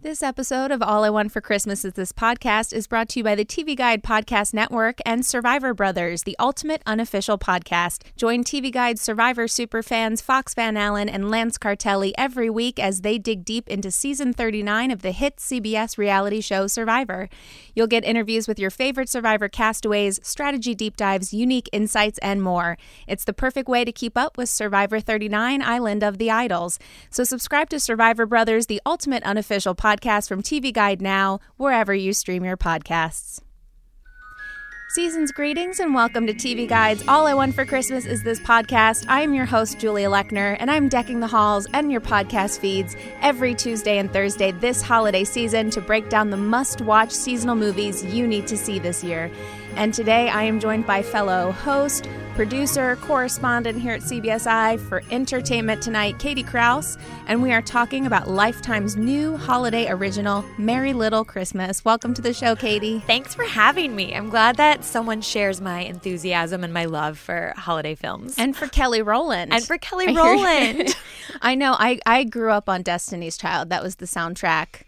This episode of All I Want for Christmas is This podcast is brought to you by the TV Guide Podcast Network and Survivor Brothers, the ultimate unofficial podcast. Join TV Guide Survivor superfans Fox Van Allen and Lance Cartelli every week as they dig deep into season 39 of the hit CBS reality show Survivor. You'll get interviews with your favorite Survivor castaways, strategy deep dives, unique insights, and more. It's the perfect way to keep up with Survivor 39 Island of the Idols. So subscribe to Survivor Brothers, the ultimate unofficial podcast from TV Guide now, wherever you stream your podcasts. Season's greetings and welcome to TV Guide's All I Want for Christmas is This podcast. I am your host, Julia Lechner, and I'm decking the halls and your podcast feeds every Tuesday and Thursday this holiday season to break down the must watch seasonal movies you need to see this year. And today I am joined by fellow host, producer, correspondent here at CBSI for Entertainment Tonight, Katie Kraus, and we are talking about Lifetime's new holiday original, Merry Little Christmas. Welcome to the show, Katie. Thanks for having me. I'm glad that someone shares my enthusiasm and my love for holiday films. And for Kelly Rowland. And for Kelly I Rowland. I know. I, I grew up on Destiny's Child. That was the soundtrack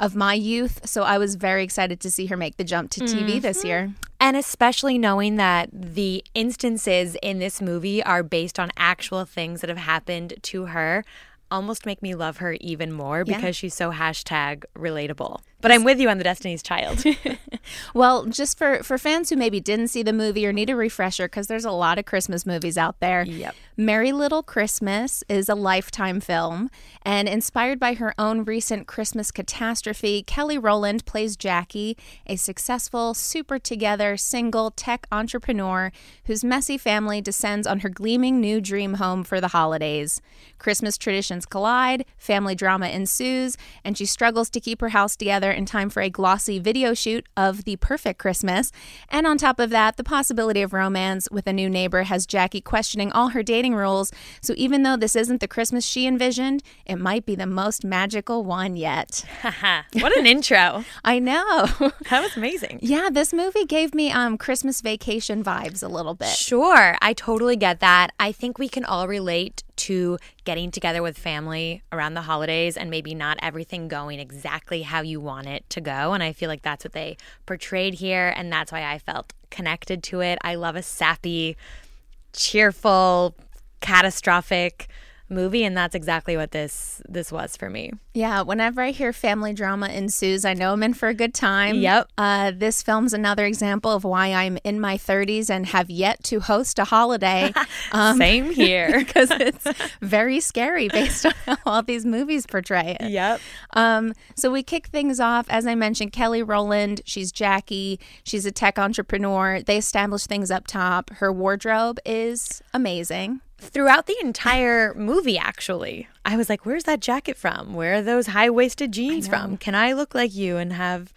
of my youth. So I was very excited to see her make the jump to TV this mm-hmm. year. And especially knowing that the instances in this movie are based on actual things that have happened to her almost make me love her even more Yeah. because she's so hashtag relatable. But I'm with you on the Destiny's Child. Well, just for, for fans who maybe didn't see the movie or need a refresher, because there's a lot of Christmas movies out there. Yep. Merry Little Christmas is a lifetime film, and inspired by her own recent Christmas catastrophe, Kelly Rowland plays Jackie, a successful, super together, single tech entrepreneur whose messy family descends on her gleaming new dream home for the holidays. Christmas traditions collide, family drama ensues, and she struggles to keep her house together in time for a glossy video shoot of The Perfect Christmas. And on top of that, the possibility of romance with a new neighbor has Jackie questioning all her dating rules. So even though this isn't the Christmas she envisioned, it might be the most magical one yet. what an intro. I know. That was amazing. yeah, this movie gave me um Christmas vacation vibes a little bit. Sure, I totally get that. I think we can all relate to getting together with family around the holidays and maybe not everything going exactly how you want it to go. And I feel like that's what they portrayed here. And that's why I felt connected to it. I love a sappy, cheerful, catastrophic movie and that's exactly what this this was for me. Yeah, whenever I hear family drama ensues, I know I'm in for a good time. Yep. Uh, this film's another example of why I'm in my 30s and have yet to host a holiday. Um, Same here. because it's very scary based on how all these movies portray it. Yep. Um, so we kick things off. As I mentioned, Kelly Rowland, she's Jackie. She's a tech entrepreneur. They establish things up top. Her wardrobe is amazing. throughout the entire movie actually i was like where's that jacket from? Where are those high-waisted jeans from? can i look like you and have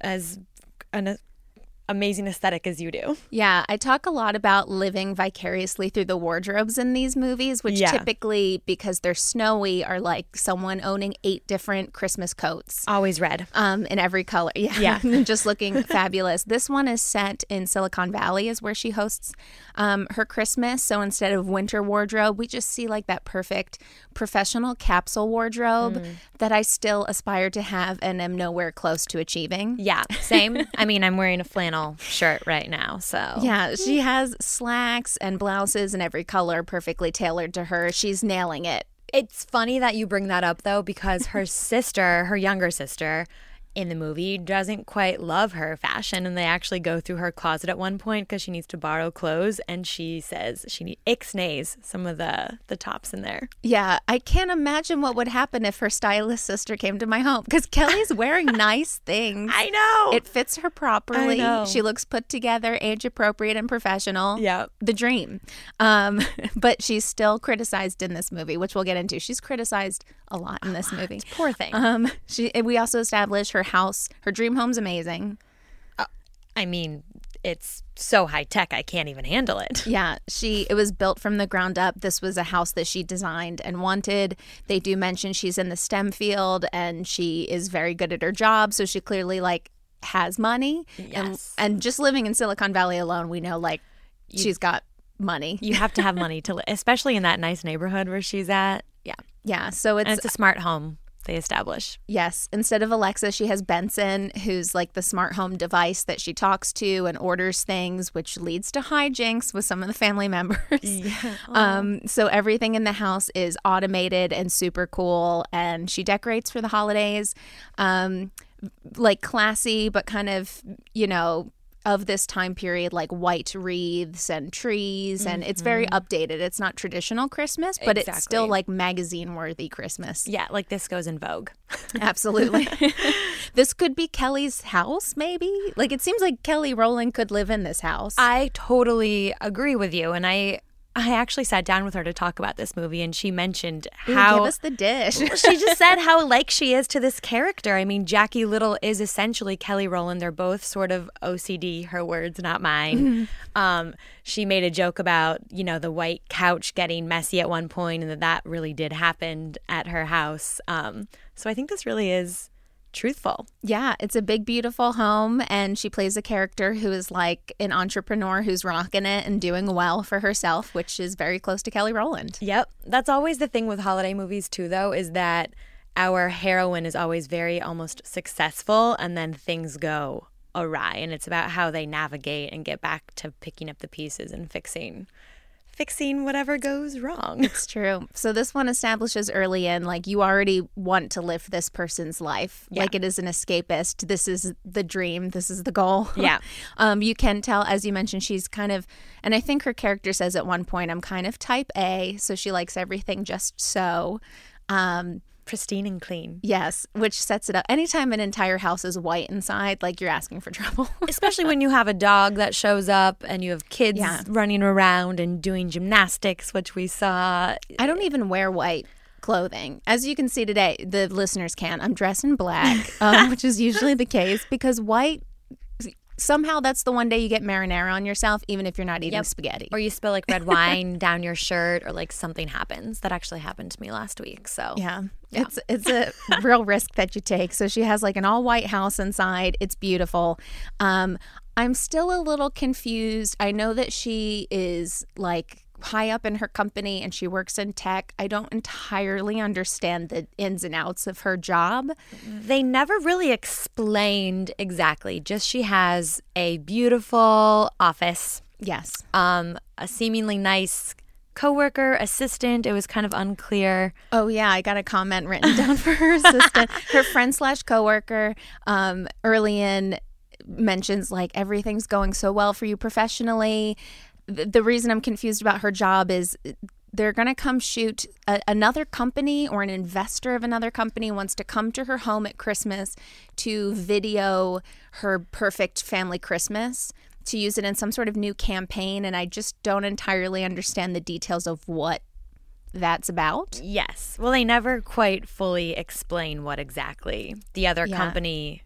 as an amazing aesthetic as you do Yeah, I talk a lot about living vicariously through the wardrobes in these movies, which Yeah. typically, because they're snowy, are like someone owning eight different Christmas coats. always red Um, in every color. Yeah. Yeah. and just looking fabulous. This one is set in Silicon Valley, is where she hosts um, her Christmas. So instead of winter wardrobe, we just see like that perfect professional capsule wardrobe Mm. that I still aspire to have and am nowhere close to achieving. yeah same i mean i'm wearing a flannel shirt right now so Yeah, she has slacks and blouses in every color perfectly tailored to her. She's nailing it. It's funny that you bring that up though, because her sister, her younger sister, in the movie doesn't quite love her fashion and they actually go through her closet at one point because she needs to borrow clothes and she says she need ixnays some of the the tops in there Yeah, I can't imagine what would happen if her stylist sister came to my home because Kelly's wearing nice things. i know It fits her properly. know. She looks put together, age appropriate, and professional. Yep. The dream. Um, but she's still criticized in this movie, which we'll get into. She's criticized a lot in this movie. poor thing Um, she we also establish her house, her dream home's amazing. i mean it's so high tech i can't even handle it Yeah, she it was built from the ground up. This was a house that she designed and wanted. They do mention she's in the STEM field and she is very good at her job, so she clearly like has money. Yes. And and just living in Silicon Valley alone, we know like she's got money. you have to have money to live especially in that nice neighborhood where she's at yeah Yeah, so it's, and it's a smart home they establish. Yes, instead of Alexa, she has Benson, who's like the smart home device that she talks to and orders things, which leads to hijinks with some of the family members. Um, so everything in the house is automated and super cool, and she decorates for the holidays, um, like classy, but kind of you know of this time period, like white wreaths and trees, and it's very mm-hmm. updated. It's not traditional Christmas, but it's still like magazine worthy Christmas. yeah like this goes in vogue Absolutely. this could be Kelly's house, maybe. Like it seems like Kelly Rowland could live in this house. I totally agree with you, and I I actually sat down with her to talk about this movie, and she mentioned Ooh, how give us the dish. she just said how like she is to this character. I mean, Jackie Little is essentially Kelly Rowland. They're both sort of OCD. Her words, not mine. um, she made a joke about you know the white couch getting messy at one point, and that that really did happen at her house. Um, so I think this really is truthful. Yeah, it's a big, beautiful home, and she plays a character who is like an entrepreneur who's rocking it and doing well for herself, which is very close to Kelly Rowland. Yep. That's always the thing with holiday movies, too, though, is that our heroine is always very almost successful and then things go awry. And it's about how they navigate and get back to picking up the pieces and fixing. Fixing whatever goes wrong. It's true. So this one establishes early in like you already want to live this person's life. Yeah. Like it is an escapist. This is the dream. This is the goal. Yeah. um, you can tell, as you mentioned, she's kind of, and I think her character says at one point, I'm kind of type A, so she likes everything just so. Um, Pristine and clean. yes, which sets it up. Anytime an entire house is white inside, like you're asking for trouble. Especially when you have a dog that shows up and you have kids Yeah. running around and doing gymnastics, which we saw. I don't even wear white clothing. As you can see today, the listeners can. I'm dressed in black, um, which is usually the case because white. Somehow that's the one day you get marinara on yourself, even if you're not eating Yep. spaghetti. Or you spill like red wine down your shirt, or like something happens. That actually happened to me last week. So Yeah. It's it's a real risk that you take. So she has like an all white house inside. It's beautiful. Um I'm still a little confused. I know that she is like high up in her company and she works in tech. I don't entirely understand the ins and outs of her job. They never really explained exactly. Just she has a beautiful office, Yes. um, a seemingly nice coworker, assistant. It was kind of unclear. Oh yeah, I got a comment written down for her assistant, her friend slash coworker. Um, early in mentions like everything's going so well for you professionally. The, reason I'm confused about her job is they're going to come shoot a, another company or an investor of another company wants to come to her home at Christmas to video her perfect family Christmas to use it in some sort of new campaign and I just don't entirely understand the details of what that's about. Yes. Well, they never quite fully explain what exactly the other Yeah. company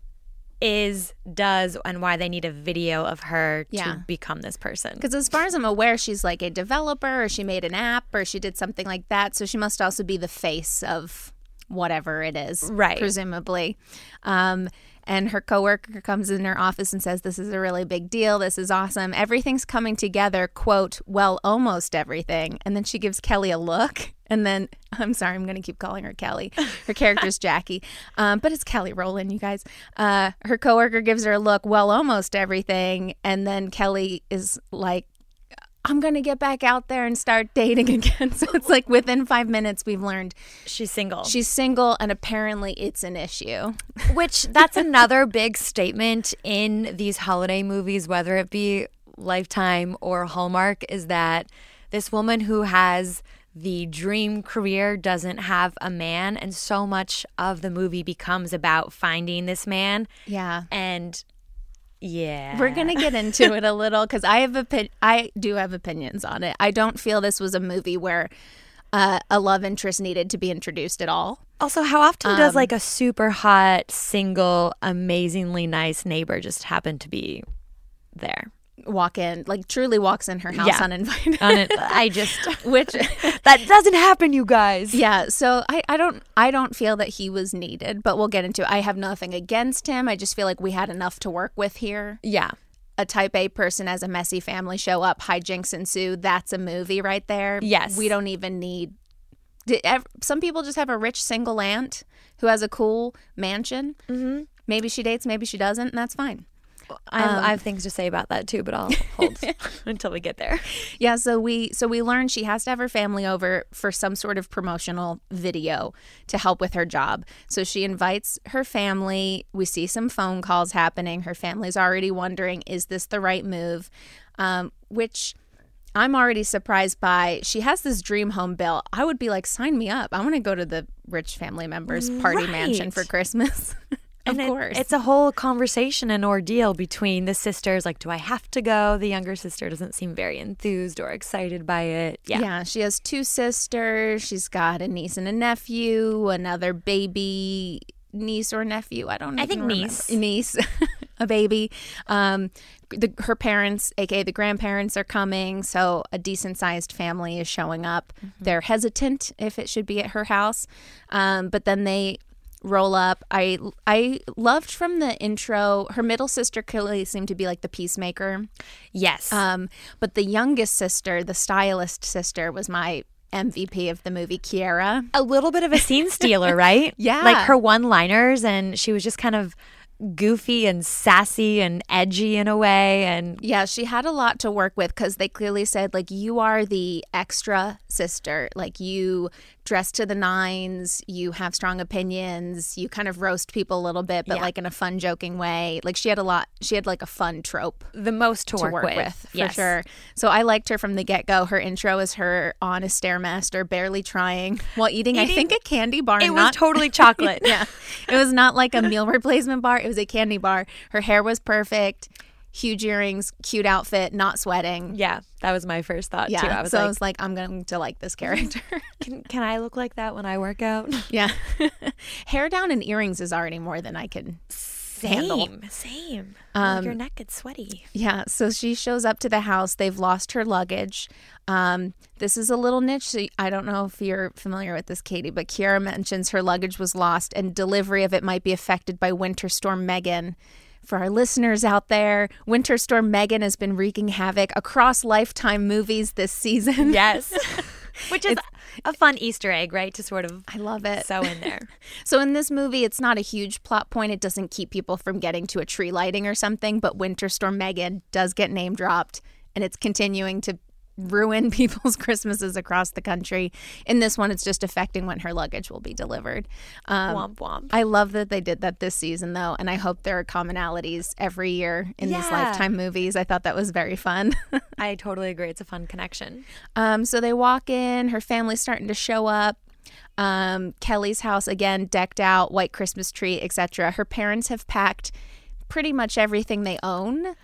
is, does, and why they need a video of her Yeah. to become this person. Because as far as I'm aware, she's like a developer, or she made an app, or she did something like that. So she must also be the face of whatever it is, Right. Presumably. Um, and her coworker comes in her office and says, "This is a really big deal. This is awesome. Everything's coming together." Quote, "Well, almost everything." And then she gives Kelly a look, and then I'm sorry, I'm going to keep calling her Kelly. Her character's Jackie, um, but it's Kelly Rowland, you guys. Uh, her coworker gives her a look. Well, almost everything, and then Kelly is like, I'm going to get back out there and start dating again. So it's like within five minutes, we've learned She's single. she's single and apparently it's an issue. Which that's another big statement in these holiday movies, whether it be Lifetime or Hallmark, is that this woman who has the dream career doesn't have a man, and so much of the movie becomes about finding this man. Yeah. And yeah, We're going to get into it a little because I have opi- I do have opinions on it. I don't feel this was a movie where uh, a love interest needed to be introduced at all. Also, how often does Um, like a super hot, single, amazingly nice neighbor just happen to be there? Walk in, like truly walks in her house Yeah. uninvited. On it, I just Which that doesn't happen, you guys. Yeah, so I, I don't I don't feel that he was needed, but we'll get into it. I have nothing against him. I just feel like we had enough to work with here. Yeah. A type A person as a messy family show up, hijinks ensue. That's a movie right there. Yes. We don't even need some people just have a rich single aunt who has a cool mansion. Mm-hmm. Maybe she dates, maybe she doesn't, and that's fine. I have, I have things to say about that too, but I'll hold until we get there. Yeah, so we so we learned she has to have her family over for some sort of promotional video to help with her job. So she invites her family. We see some phone calls happening. Her family's already wondering, is this the right move? Um, which I'm already surprised by. She has this dream home built. I would be like, sign me up. I want to go to the rich family members' party mansion for Christmas. of And it- course. it's a whole conversation and ordeal between the sisters. Like, do I have to go? The younger sister doesn't seem very enthused or excited by it. Yeah. Yeah, she has two sisters. She's got a niece and a nephew, another baby niece or nephew. I don't. Know. I think remember. niece. Niece, a baby. Um, the, her parents, aka the grandparents, are coming. So a decent sized family is showing up. Mm-hmm. They're hesitant if it should be at her house, um, but then they roll up. I I loved from the intro. Her middle sister clearly seemed to be like the peacemaker. Yes. Um, but the youngest sister, the stylist sister, was my MVP of the movie, Kiara. a little bit of a scene stealer, right? Yeah. Like her one liners, and she was just kind of goofy and sassy and edgy in a way. And Yeah, she had a lot to work with because they clearly said, like, you are the extra sister. Like, you dress to the nines, you have strong opinions, you kind of roast people a little bit, but Yeah. like in a fun, joking way. Like, she had a lot, she had like a fun trope. the most to, to work, with, for Yes. sure. So I liked her from the get go. Her intro is her on a stairmaster, barely trying while eating, I think, a candy bar. It was totally chocolate. yeah. It was not like a meal replacement bar. It was a candy bar. Her hair was perfect. Huge earrings, cute outfit, not sweating. Yeah, that was my first thought Yeah. too. I was so like, I was like, I'm going to like this character. can, can I look like that when I work out? yeah. hair down and earrings is already more than I can handle. Same, same. Um, Your neck gets sweaty. Yeah, so she shows up to the house. They've lost her luggage. Um, this is a little niche. So I don't know if you're familiar with this, Katie, but Kiara mentions her luggage was lost and delivery of it might be affected by Winter Storm Megan. For our listeners out there, Winter Storm Megan has been wreaking havoc across Lifetime movies this season. Yes. Which is a fun Easter egg, right? To sort of I love it. So in there. So in this movie, it's not a huge plot point. It doesn't keep people from getting to a tree lighting or something, but Winter Storm Megan does get name dropped and it's continuing to ruin people's Christmases across the country. In this one, it's just affecting when her luggage will be delivered. Um, womp womp. I love that they did that this season, though, and I hope there are commonalities every year in these Lifetime movies. I thought that was very fun. I totally agree. It's a fun connection. Um, so they walk in, her family's starting to show up. Um, Kelly's house again decked out, white Christmas tree, etc. Her parents have packed pretty much everything they own.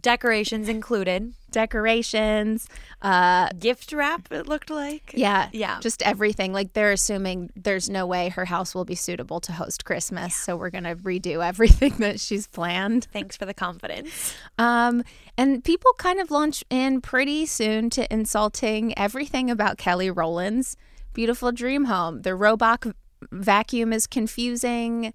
Decorations included. Decorations, uh, Gift wrap, it looked like. yeah, Yeah. just everything. Like they're assuming there's no way her house will be suitable to host Christmas, so we're gonna redo everything that she's planned. Thanks for the confidence. Um, and people kind of launch in pretty soon to insulting everything about Kelly Rowland's beautiful dream home. The robot vacuum is confusing.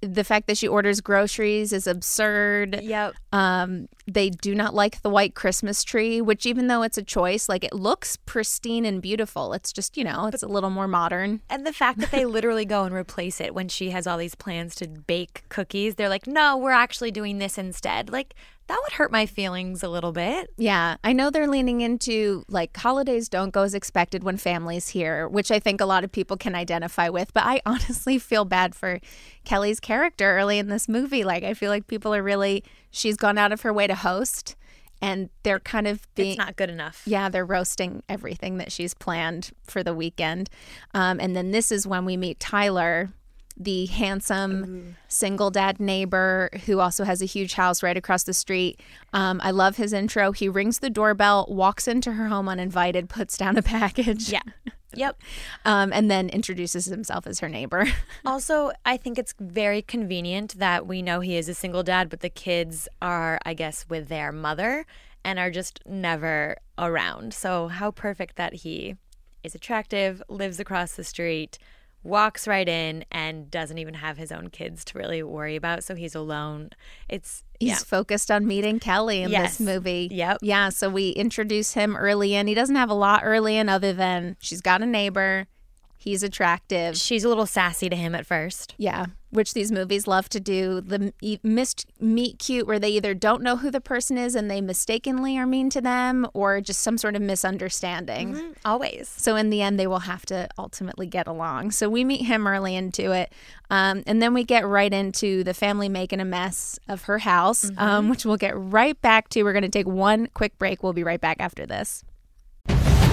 The fact that she orders groceries is absurd. Yep. Um, they do not like the white Christmas tree, which even though it's a choice, like it looks pristine and beautiful. It's just, you know, it's a little more modern. And the fact that they literally go and replace it when she has all these plans to bake cookies, they're like, no, we're actually doing this instead. Like, that would hurt my feelings a little bit. Yeah, I know they're leaning into like holidays don't go as expected when families here, which I think a lot of people can identify with. But I honestly feel bad for Kelly's character early in this movie. Like, I feel like people are really, she's gone out of her way to host, and they're kind of being. It's not good enough. Yeah, they're roasting everything that she's planned for the weekend. Um, and then this is when we meet Tyler, the handsome single dad neighbor who also has a huge house right across the street. Um, I love his intro. He rings the doorbell, walks into her home uninvited, puts down a package. Yeah. Yep. Um, and then introduces himself as her neighbor. Also, I think it's very convenient that we know he is a single dad, but the kids are, I guess, with their mother and are just never around. So, how perfect that he is attractive, lives across the street, walks right in, and doesn't even have his own kids to really worry about. So, he's alone. It's, He's yeah. focused on meeting Kelly in Yes. this movie. Yep. Yeah. So we introduce him early in. He doesn't have a lot early in other than she's got a neighbor. He's attractive. She's a little sassy to him at first. Yeah, which these movies love to do. The missed meet cute where they either don't know who the person is and they mistakenly are mean to them or just some sort of misunderstanding. Always. So in the end, they will have to ultimately get along. So we meet him early into it. Um, and then we get right into the family making a mess of her house, um, which we'll get right back to. We're going to take one quick break. We'll be right back after this.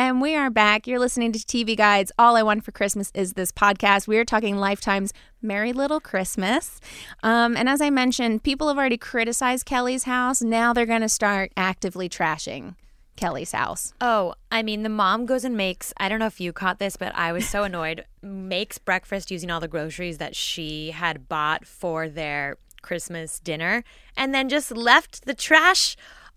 And we are back. You're listening to TV Guides. All I Want for Christmas is this podcast. We are talking Lifetime's Merry Little Christmas. Um, and as I mentioned, people have already criticized Kelly's house. Now they're going to start actively trashing Kelly's house. Oh, I mean, the mom goes and makes, I don't know if you caught this, but I was so annoyed, makes breakfast using all the groceries that she had bought for their Christmas dinner and then just left the trash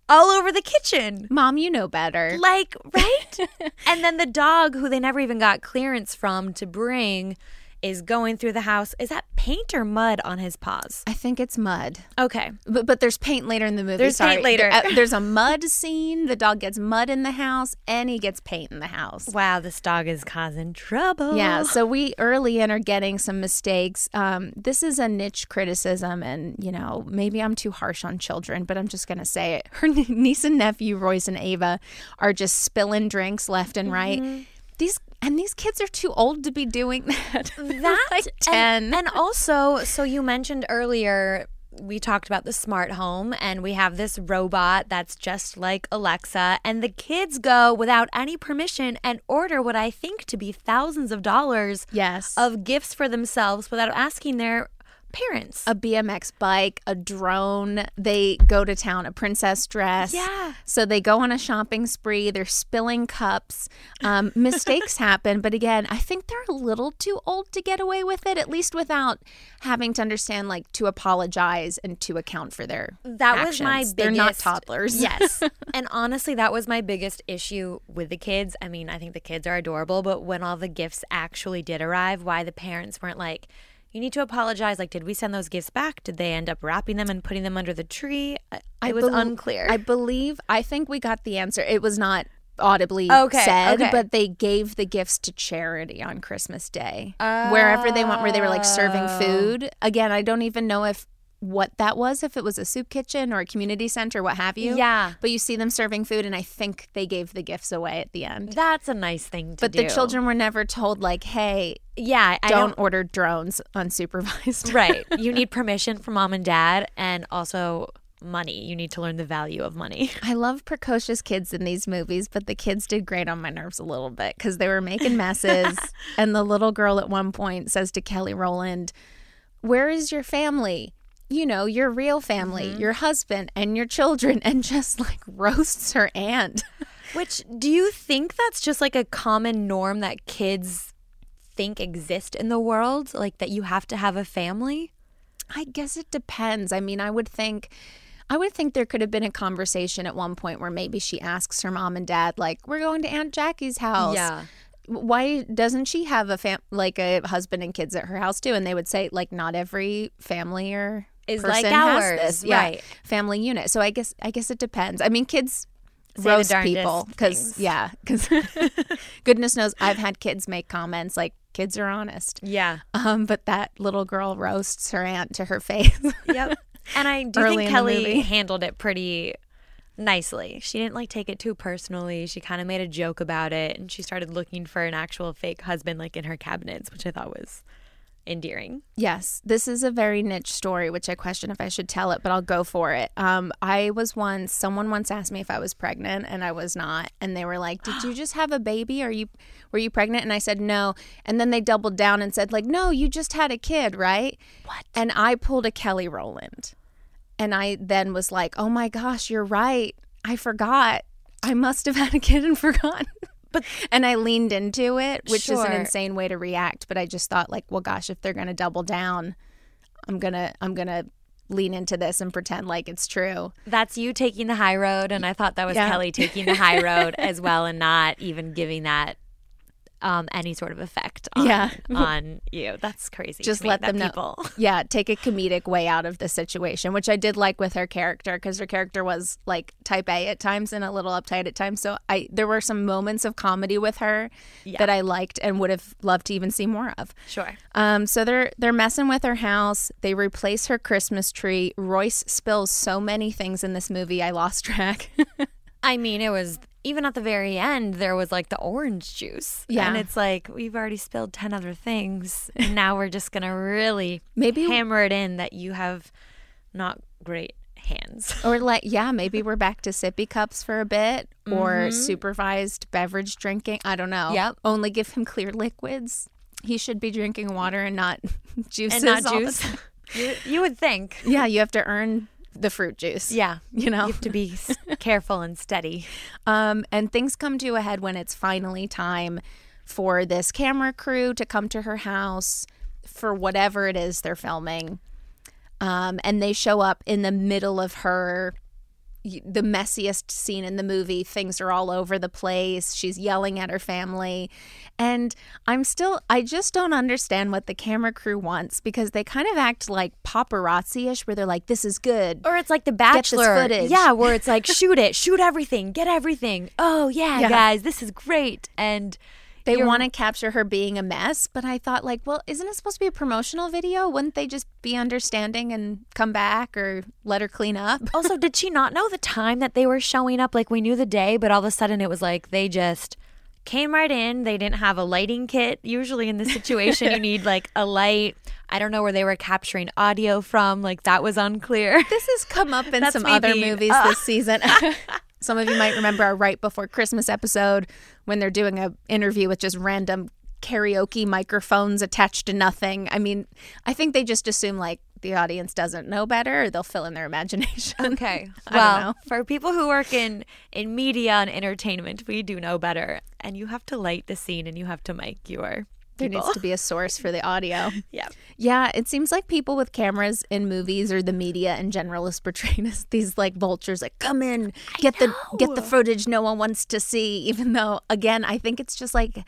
all over the kitchen. Mom, you know better. Like, right? and then the dog, who they never even got clearance from to bring, is going through the house. Is that paint or mud on his paws? I think it's mud. Okay. But, but there's paint later in the movie. There's paint later. Uh, there's a mud scene. The dog gets mud in the house and he gets paint in the house. Wow, this dog is causing trouble. Yeah, so we early in are getting some mistakes. Um, this is a niche criticism, and you know, maybe I'm too harsh on children, but I'm just gonna say it. Her niece and nephew, Royce and Ava, are just spilling drinks left and right. These and these kids are too old to be doing that. That like and- ten. And, also, so you mentioned earlier we talked about the smart home and we have this robot that's just like Alexa and the kids go without any permission and order what I think to be thousands of dollars yes, of gifts for themselves without asking their parents. a BMX bike, a drone. They go to town, a princess dress. Yeah. So they go on a shopping spree. They're spilling cups. Um, mistakes happen, but again, I think they're a little too old to get away with it. At least without having to understand, like, to apologize and to account for their. that was my actions. biggest They're not toddlers. Yes. and honestly, that was my biggest issue with the kids. I mean, I think the kids are adorable, but when all the gifts actually did arrive, why the parents weren't like, you need to apologize. Like, did we send those gifts back? Did they end up wrapping them and putting them under the tree? I- It was bel- unclear. I believe. I think we got the answer. It was not audibly Okay, said, okay. but they gave the gifts to charity on Christmas Day, wherever they went, where they were like serving Oh. food. Again, I don't even know if what that was, if it was a soup kitchen or a community center, what have you. Yeah. But you see them serving food, and I think they gave the gifts away at the end. That's a nice thing to But do. But the children were never told, like, hey, yeah, I don't, don't. order drones unsupervised. right. You need permission from mom and dad, and also money. You need to learn the value of money. I love precocious kids in these movies, but the kids did grate on my nerves a little bit because they were making messes. and the little girl at one point says to Kelly Rowland, Where is your family? You know, your real family, Mm-hmm. your husband, and your children, and just like roasts her aunt. Which do you think that's just like a common norm that kids think exist in the world? Like that you have to have a family? I guess it depends. I mean, I would think. I would think there could have been a conversation at one point where maybe she asks her mom and dad, like, "We're going to Aunt Jackie's house." Yeah. Why doesn't she have a fam like a husband and kids at her house too? And they would say, like, not every family or Is like ours, this. Yeah, right. family unit. So I guess I guess it depends. I mean, kids the roast people because yeah, because goodness knows I've had kids make comments like kids are honest. Yeah. Um, but that little girl roasts her aunt to her face. Yep. And I do Early think Kelly handled it pretty nicely. She didn't like take it too personally. She kind of made a joke about it and she started looking for an actual fake husband like in her cabinets, which I thought was endearing. Yes, this is a very niche story, which I question if I should tell it, but I'll go for it. Um, I was once, someone once asked me if I was pregnant, and I was not, and they were like, "Did you just have a baby? Are you, were you pregnant?" And I said no, and then they doubled down and said like, "No, you just had a kid, right?" What? And I pulled a Kelly Rowland, and I then was like, "Oh my gosh, you're right. I forgot. I must have had a kid and forgotten." But and I leaned into it, which is an insane way to react. But I just thought, like, well, gosh, if they're gonna double down, I'm gonna I'm gonna lean into this and pretend like it's true. that's you taking the high road and I thought that was Yeah. Kelly taking the high road as well and not even giving that um, any sort of effect on, Yeah. on you. That's crazy. Just let them know. Yeah, take a comedic way out of the situation, which I did like with her character because her character was like type A at times and a little uptight at times. So I there were some moments of comedy with her that I liked and would have loved to even see more of. Sure. Um, so they're they're messing with her house. They replace her Christmas tree. Royce spills so many things in this movie. I lost track. I mean, it was even at the very end, there was like the orange juice. Yeah. And it's like, we've already spilled 10 other things. And now we're just going to really Maybe- hammer it in that you have not great hands. or like yeah, maybe we're back to sippy cups for a bit or mm-hmm. supervised beverage drinking. I don't know. Yep. Only give him clear liquids. He should be drinking water and not juices. and not juice. you, you would think. Yeah, you have to earn the fruit juice. Yeah. You know? You have to be careful and steady. Um, and things come to a head when it's finally time for this camera crew to come to her house for whatever it is they're filming. Um, and they show up in the middle of her the messiest scene in the movie. Things are all over the place. She's yelling at her family. And I'm still, I just don't understand what the camera crew wants because they kind of act like paparazzi ish, where they're like, this is good. Or it's like The this Bachelor. footage. Yeah, where it's like, shoot it, shoot everything, get everything. Oh, yeah, Yeah. guys, this is great. And They you're- want to capture her being a mess, but I thought, like, well, isn't it supposed to be a promotional video? Wouldn't they just be understanding and come back or let her clean up? also, did she not know the time that they were showing up? Like, we knew the day, but all of a sudden it was like they just came right in. They didn't have a lighting kit. Usually in this situation, you need like a light. I don't know where they were capturing audio from. Like, that was unclear. This has come up in That's some other movies uh. this season. some of you might remember our right before Christmas episode when they're doing a interview with just random karaoke microphones attached to nothing. I mean, I think they just assume like the audience doesn't know better or they'll fill in their imagination. Okay. Well, for people who work in in media and entertainment, we do know better. And you have to light the scene and you have to mic your There needs to be a source for the audio. yeah. Yeah, it seems like people with cameras in movies or the media in general is portrayed as these like vultures, like come in, get the get the footage no one wants to see. Even though, again, I think it's just like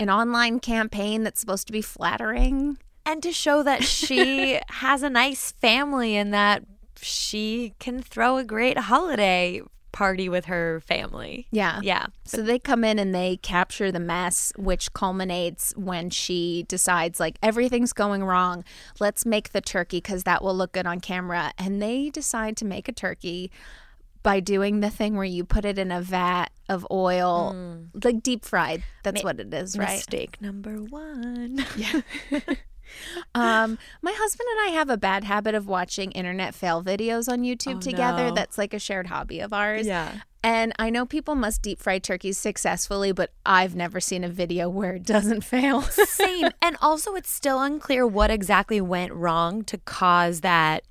an online campaign that's supposed to be flattering. And to show that she has a nice family and that she can throw a great holiday party with her family. Yeah, Yeah. So they come in and they capture the mess, which culminates when she decides like everything's going wrong. Let's make the turkey because that will look good on camera. And they decide to make a turkey by doing the thing where you put it in a vat of oil, mm. like deep fried. That's what it is, right? Mistake number one. Um, my husband and I have a bad habit of watching internet fail videos on YouTube together. no. That's like a shared hobby of ours. Yeah. And I know people must deep fry turkeys successfully, but I've never seen a video where it doesn't fail. Same. And also, it's still unclear what exactly went wrong to cause that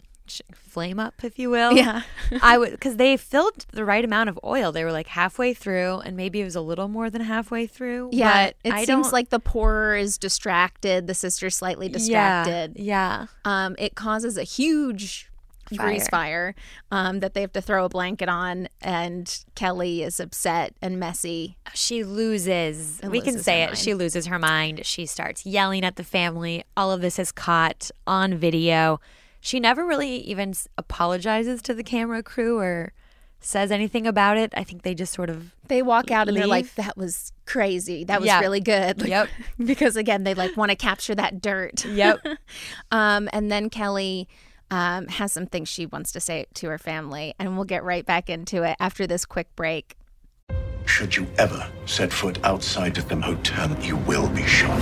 flame up, if you will. Yeah. I would, because they filled the right amount of oil. They were like halfway through, and maybe it was a little more than halfway through. yeah, but it I seems like the pourer is distracted, the sister's slightly distracted. Yeah. Um, it causes a huge grease fire um, that they have to throw a blanket on, and Kelly is upset and messy. She loses. And we can say it. mind. She loses her mind. She starts yelling at the family. All of this is caught on video. She never really even apologizes to the camera crew or says anything about it. I think they just sort of They walk out and they're like, "That was crazy. That was Yeah. really good." Like, Yep. because again, they like want to capture that dirt. Yep. um, and then Kelly um, has some things she wants to say to her family, and we'll get right back into it after this quick break. Should you ever set foot outside of the hotel, you will be shot.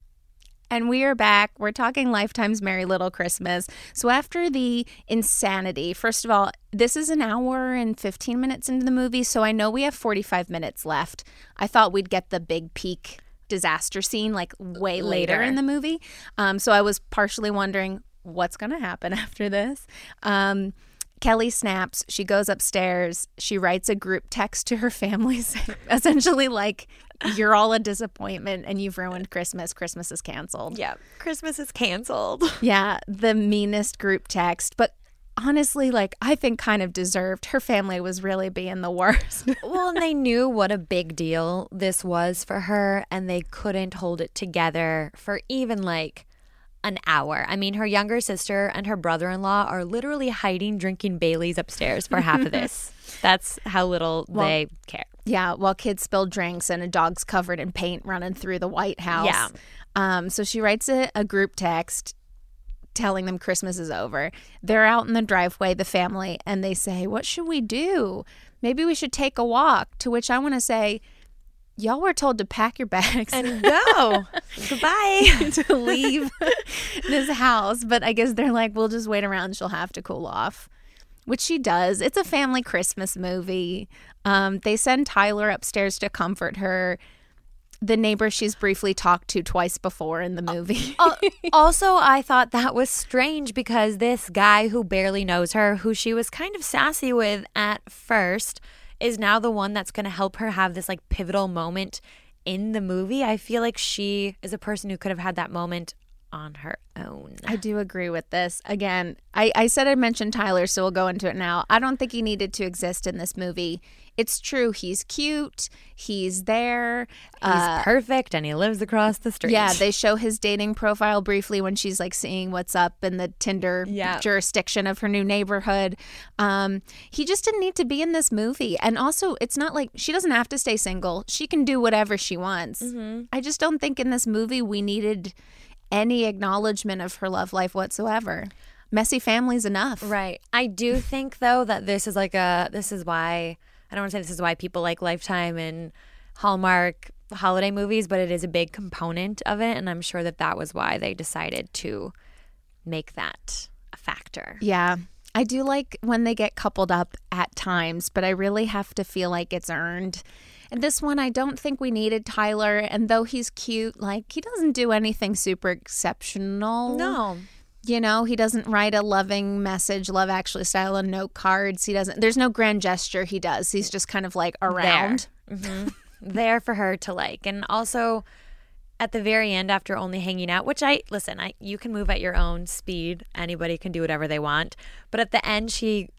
And we are back. We're talking Lifetime's Merry Little Christmas. So, after the insanity, first of all, this is an hour and 15 minutes into the movie. So, I know we have 45 minutes left. I thought we'd get the big peak disaster scene like way later, Later. in the movie. Um, so, I was partially wondering what's going to happen after this. Um, Kelly snaps. She goes upstairs. She writes a group text to her family, essentially like, "You're all a disappointment, and you've ruined Christmas. Christmas is canceled." yeah. Christmas is canceled. Yeah, the meanest group text, but honestly, like I think kind of deserved. Her family was really being the worst. well, and they knew what a big deal this was for her, and they couldn't hold it together for even like an hour. I mean, her younger sister and her brother in law are literally hiding drinking Bailey's upstairs for half of this. That's how little they care. yeah, while kids spill drinks and a dog's covered in paint running through the White House. Yeah. Um, so she writes a, a group text telling them Christmas is over. They're out in the driveway, the family, and they say, What should we do? Maybe we should take a walk. To which I want to say, Y'all were told to pack your bags And go. Goodbye. to leave this house. But I guess they're like, we'll just wait around. She'll have to cool off, which she does. It's a family Christmas movie. Um, they send Tyler upstairs to comfort her. The neighbor she's briefly talked to twice before in the movie. Al- also, I thought that was strange because this guy who barely knows her, who she was kind of sassy with at first, is now the one that's going to help her have this like pivotal moment in the movie. I feel like she is a person who could have had that moment on her own. I do agree with this. Again, I, I said I mentioned Tyler, so we'll go into it now. I don't think he needed to exist in this movie. It's true. He's cute. He's there. He's perfect and he lives across the street. Yeah, they show his dating profile briefly when she's like seeing what's up in the Tinder Yeah. jurisdiction of her new neighborhood. Um, he just didn't need to be in this movie. And also, it's not like she doesn't have to stay single. She can do whatever she wants. Mm-hmm. I just don't think in this movie we needed any acknowledgement of her love life whatsoever. Messy family's enough. Right. I do think though that this is like a this is why I don't want to say this is why people like Lifetime and Hallmark holiday movies, but it is a big component of it and I'm sure that that was why they decided to make that a factor. Yeah. I do like when they get coupled up at times, but I really have to feel like it's earned. And this one, I don't think we needed Tyler. And though he's cute, like he doesn't do anything super exceptional. No. You know, he doesn't write a loving message, love actually style and note cards. He doesn't, there's no grand gesture he does. He's just kind of like around. Mm-hmm. there for her to like and also at the very end after only hanging out which i listen i you can move at your own speed anybody can do whatever they want but at the end she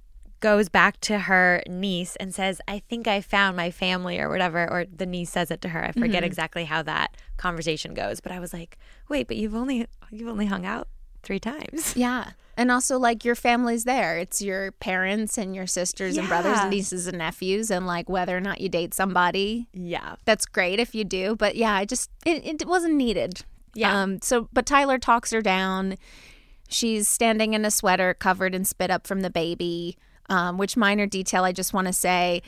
goes back to her niece and says i think i found my family or whatever or the niece says it to her i forget exactly how that conversation goes but i was like wait but you've only you've only hung out three times Yeah. And also, like, your family's there. It's your parents and your sisters and brothers and nieces and nephews, and like whether or not you date somebody. yeah that's great if you do but yeah i just it, it wasn't needed Yeah. um so but tyler talks her down she's standing in a sweater covered in spit up from the baby um which minor detail i just want to say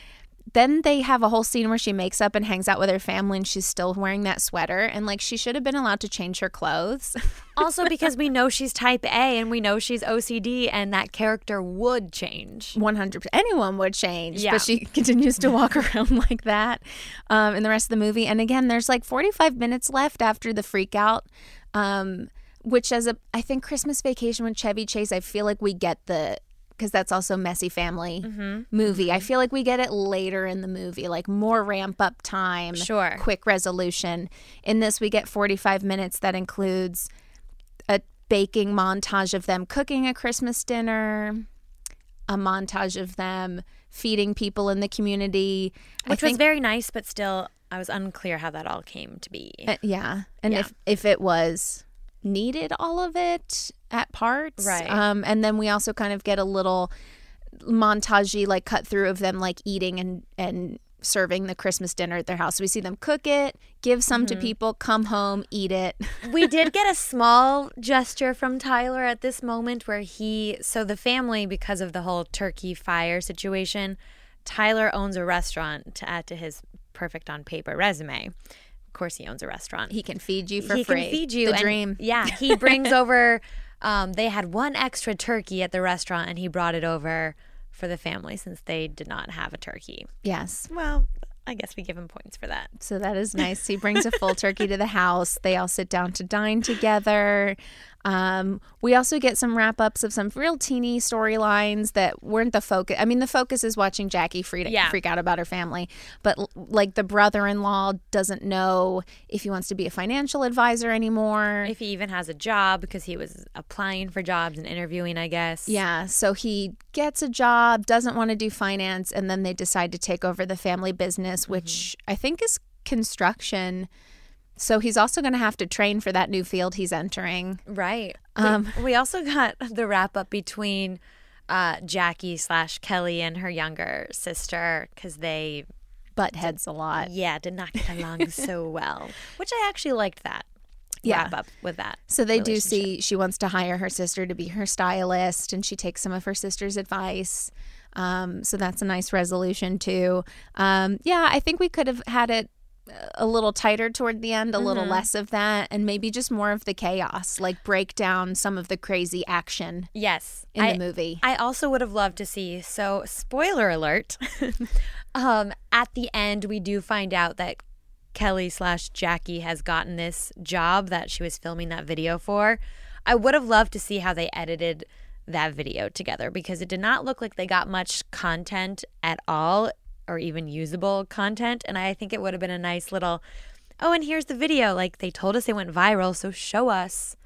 then they have a whole scene where she makes up and hangs out with her family and she's still wearing that sweater and like she should have been allowed to change her clothes. also because we know she's type A and we know she's OCD and that character would change. 100%. anyone would change Yeah. but she continues to walk around like that um, in the rest of the movie and again there's like 45 minutes left after the freak out um, which as a i think christmas vacation with chevy chase i feel like we get the because that's also messy family Mm-hmm. movie i feel like we get it later in the movie like more ramp up time Sure. quick resolution in this we get 45 minutes that includes a baking montage of them cooking a christmas dinner a montage of them feeding people in the community. Which I was very nice, but still, I was unclear how that all came to be. uh, yeah, and Yeah. if if it was needed, all of it at parts, Right. Um, and then we also kind of get a little montagey like cut through of them like eating and and serving the Christmas dinner at their house. We see them cook it, give some Mm-hmm. to people, come home, eat it. we did get a small gesture from Tyler at this moment where he, so the family, because of the whole turkey fire situation, Tyler owns a restaurant to add to his perfect on paper resume. Of course, he owns a restaurant. he can feed you for he free. can feed you. The and- dream. Yeah, he brings over. Um, they had one extra turkey at the restaurant, and he brought it over for the family since they did not have a turkey. Yes. Well, I guess we give him points for that. So that is nice. He brings a full turkey to the house. They all sit down to dine together. Um, we also get some wrap ups of some real teeny storylines that weren't the focus. I mean, the focus is watching Jackie freak, Yeah. freak out about her family, but l- like the brother in law doesn't know if he wants to be a financial advisor anymore. If he even has a job because he was applying for jobs and interviewing, I guess. Yeah, so he gets a job, doesn't want to do finance, and then they decide to take over the family business, which I think is construction. So he's also going to have to train for that new field he's entering. Right. Um, we, we also got the wrap up between uh, Jackie slash Kelly and her younger sister because they, Butt heads a lot. yeah, did not get along so well, which I actually liked that. Yeah. Wrap up with that. So they do see she wants to hire her sister to be her stylist, and she takes some of her sister's advice. Um, so that's a nice resolution too. Um, yeah, I think we could have had it a little tighter toward the end, a Mm-hmm. little less of that, and maybe just more of the chaos, like break down some of the crazy action Yes. in I- the movie. I also would have loved to see. So, spoiler alert. um, at the end, we do find out that Kelly slash Jackie has gotten this job that she was filming that video for. I would have loved to see how they edited that video together because it did not look like they got much content at all or even usable content. And I think it would have been a nice little, oh, and here's the video. Like they told us it went viral, so show us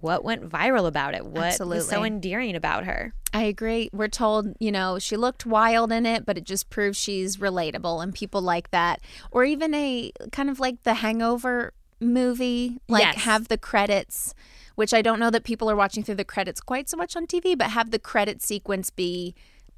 what went viral about it. What was so endearing about her. I agree. We're told, you know, she looked wild in it, but it just proves she's relatable and people like that. Or even a kind of like the hangover movie, like Yes. have the credits, which I don't know that people are watching through the credits quite so much on TV, but have the credit sequence be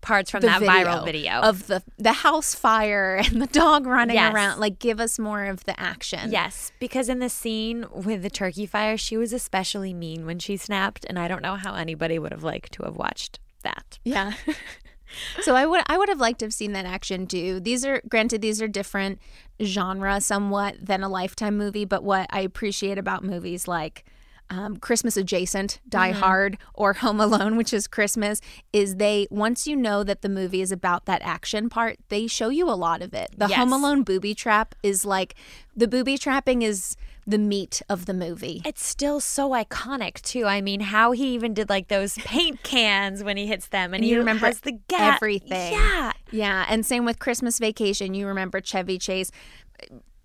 Parts from the that viral video. of the the house fire and the dog running Yes. around. Like give us more of the action. Yes, because in the scene with the turkey fire, she was especially mean when she snapped, and I don't know how anybody would have liked to have watched that. Yeah. so I would I would have liked to have seen that action too. These are granted these are different genre somewhat than a lifetime movie, but what I appreciate about movies like um, Christmas adjacent, Die Hard, or Home Alone, which is Christmas, is they once you know that the movie is about that action part, they show you a lot of it. The Home Alone booby trap is like the booby trapping is the meat of the movie. It's still so iconic too. I mean, how he even did like those paint cans when he hits them, and, And he you remember has the gas. everything. Yeah, Yeah, and same with Christmas Vacation. You remember Chevy Chase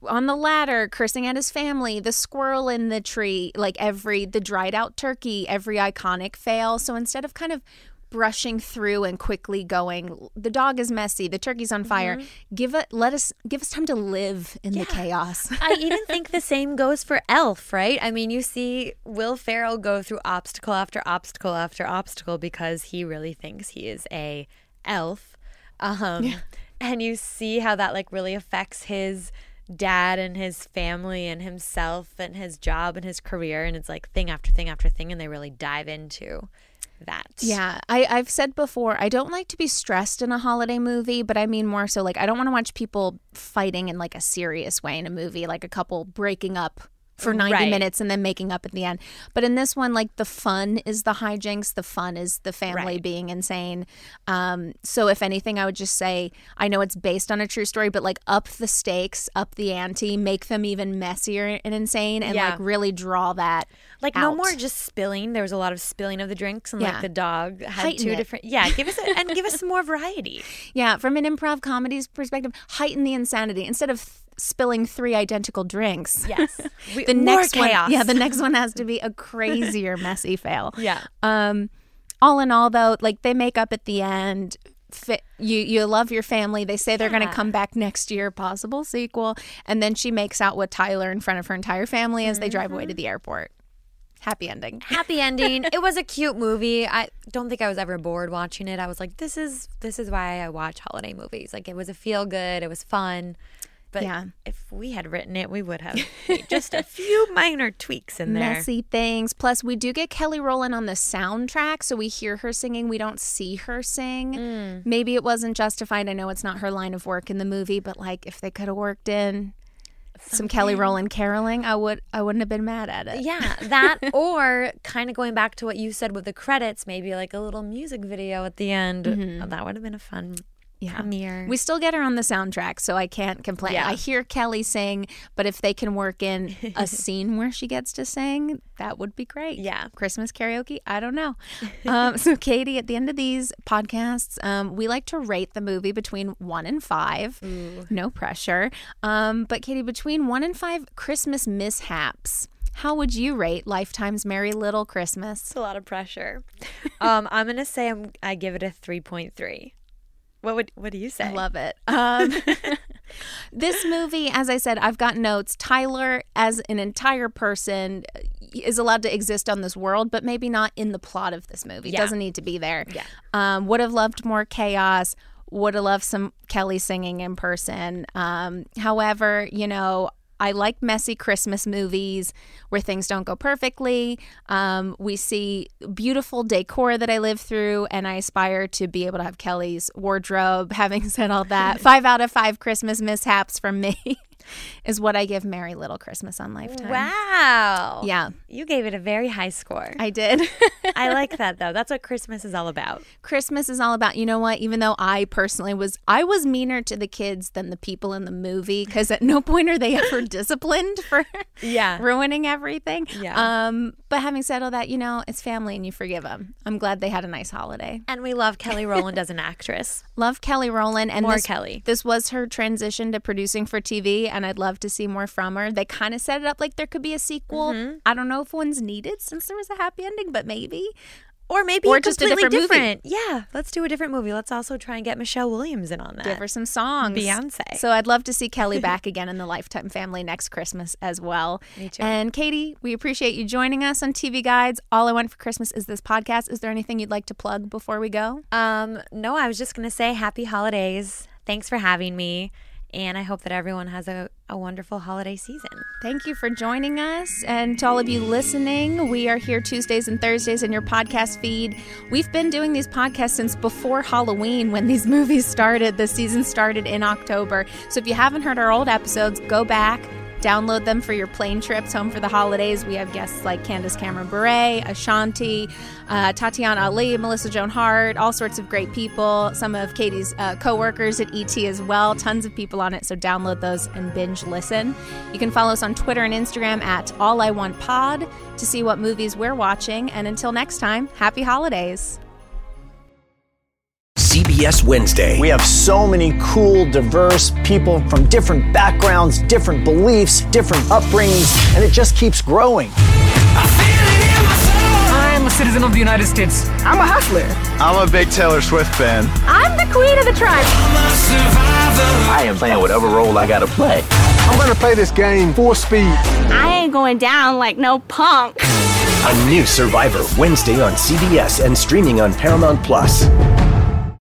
on the ladder cursing at his family, the squirrel in the tree, like every the dried out turkey, every iconic fail. So instead of kind of brushing through and quickly going, the dog is messy, the turkey's on fire. Give it let us give us time to live in the chaos. I even think the same goes for Elf, right? I mean, you see Will Ferrell go through obstacle after obstacle after obstacle because he really thinks he is a elf. Um, And you see how that like really affects his dad and his family and himself and his job and his career. And it's like thing after thing after thing. And they really dive into that. Yeah, I, I've said before, I don't like to be stressed in a holiday movie, but I mean more so like I don't want to watch people fighting in like a serious way in a movie, like a couple breaking up for 90 Right. minutes and then making up at the end. But in this one, like the fun is the hijinks, the fun is the family Right. being insane. Um, so if anything, I would just say I know it's based on a true story, but like up the stakes, up the ante, make them even messier and insane, and Yeah. like really draw that. Like no more just spilling. There was a lot of spilling of the drinks, and Yeah. like the dog had Heighten two it. different. Yeah, give us a, and give us some more variety. Yeah, from an improv comedy's perspective, heighten the insanity instead of spilling three identical drinks. Yes, we, the next chaos. one, yeah, the next one has to be a crazier, messy fail. Yeah. Um, all in all, though, like they make up at the end. Fit, you you love your family. They say they're going to come back next year, possible sequel, and then she makes out with Tyler in front of her entire family as they drive away to the airport. Happy ending. happy ending. it was a cute movie. I don't think I was ever bored watching it. I was like, this is this is why I watch holiday movies. Like it was a feel good. It was fun. But Yeah. if we had written it, we would have just a few minor tweaks in there. messy things. Plus, we do get Kelly Rowland on the soundtrack, so we hear her singing. We don't see her sing. Mm. Maybe it wasn't justified. I know it's not her line of work in the movie, but like if they could have worked in some Kelly Rowland caroling, I would. I wouldn't have been mad at it. Yeah, that or kind of going back to what you said with the credits, maybe like a little music video at the end. That would have been a fun premiere. We still get her on the soundtrack, so I can't complain. Yeah. I hear Kelly sing, but if they can work in a scene where she gets to sing, that would be great. Yeah. Christmas karaoke, I don't know. um, so, Katie, at the end of these podcasts, um, we like to rate the movie between one and five. No pressure. Um, but, Katie, between one and five Christmas mishaps, how would you rate Lifetime's Merry Little Christmas? It's a lot of pressure. um, I'm gonna say I'm, I give it a 3.3. What would what do you say? I love it. Um, this movie, as I said, I've got notes. Tyler, as an entire person, is allowed to exist on this world, but maybe not in the plot of this movie. Yeah. Doesn't need to be there. Yeah. Um, would have loved more chaos. Would have loved some Kelly singing in person. Um, however, you know, I like messy Christmas movies where things don't go perfectly. Um, we see beautiful decor that I live through, and I aspire to be able to have Kelly's wardrobe. Having said all that, five out of five Christmas mishaps from me is what I give Merry Little Christmas on Lifetime. Wow. Yeah, You gave it a very high score. I did. I like that though. That's what Christmas is all about. Christmas is all about, you know what? Even though I personally was, I was meaner to the kids than the people in the movie because at no point are they ever disciplined for Yeah. ruining everything. Yeah. Um, but having said all that, you know, it's family and you forgive them. I'm glad they had a nice holiday. And we love Kelly Rowland as an actress. Love Kelly Rowland and More this, Kelly. This was her transition to producing for TV, and I'd love to see more from her. They kind of set it up like there could be a sequel. Mm-hmm. I don't know if one's needed since there was a happy ending, but maybe. Or maybe Or just a completely different movie. Yeah, let's do a different movie. Let's also try and get Michelle Williams in on that. give her some songs. Beyonce. So I'd love to see Kelly back again in the Lifetime family next Christmas as well. Me too. And Katie, we appreciate you joining us on TV Guides. All I want for Christmas is this podcast. Is there anything you'd like to plug before we go? Um, no, I was just gonna say happy holidays. Thanks for having me. And I hope that everyone has a, a wonderful holiday season. Thank you for joining us. And to all of you listening, we are here Tuesdays and Thursdays in your podcast feed. We've been doing these podcasts since before Halloween when these movies started. The season started in October. So if you haven't heard our old episodes, go back. Download them for your plane trips home for the holidays. We have guests like Candace Cameron Bure, Ashanti, uh, Tatiana Ali, Melissa Joan Hart, all sorts of great people. Some of Katie's uh, co workers at ET as well. Tons of people on it. So download those and binge listen. You can follow us on Twitter and Instagram at All I Want Pod to see what movies we're watching. And until next time, happy holidays. CBS Wednesday. We have so many cool, diverse people from different backgrounds, different beliefs, different upbringings, and it just keeps growing. I'm a citizen of the United States. I'm a hustler. I'm a big Taylor Swift fan. I'm the queen of the tribe. I am playing whatever role I gotta play. I'm gonna play this game full speed. I ain't going down like no punk. A new Survivor Wednesday on CBS and streaming on Paramount Plus.